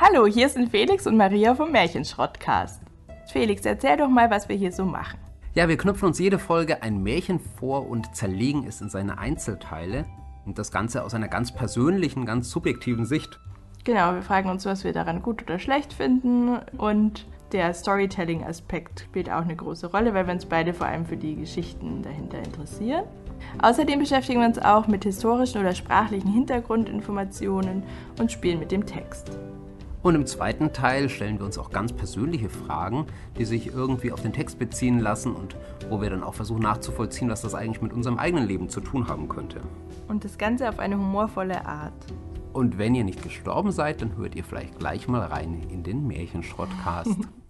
Hallo, hier sind Felix und Maria vom Märchenschrottcast. Felix, erzähl doch mal, was wir hier so machen. Ja, wir knüpfen uns jede Folge ein Märchen vor und zerlegen es in seine Einzelteile. Und das Ganze aus einer ganz persönlichen, ganz subjektiven Sicht. Genau, wir fragen uns, was wir daran gut oder schlecht finden. Und der Storytelling-Aspekt spielt auch eine große Rolle, weil wir uns beide vor allem für die Geschichten dahinter interessieren. Außerdem beschäftigen wir uns auch mit historischen oder sprachlichen Hintergrundinformationen und spielen mit dem Text. Und im zweiten Teil stellen wir uns auch ganz persönliche Fragen, die sich irgendwie auf den Text beziehen lassen und wo wir dann auch versuchen nachzuvollziehen, was das eigentlich mit unserem eigenen Leben zu tun haben könnte. Und das Ganze auf eine humorvolle Art. Und wenn ihr nicht gestorben seid, dann hört ihr vielleicht gleich mal rein in den Märchenschrottcast.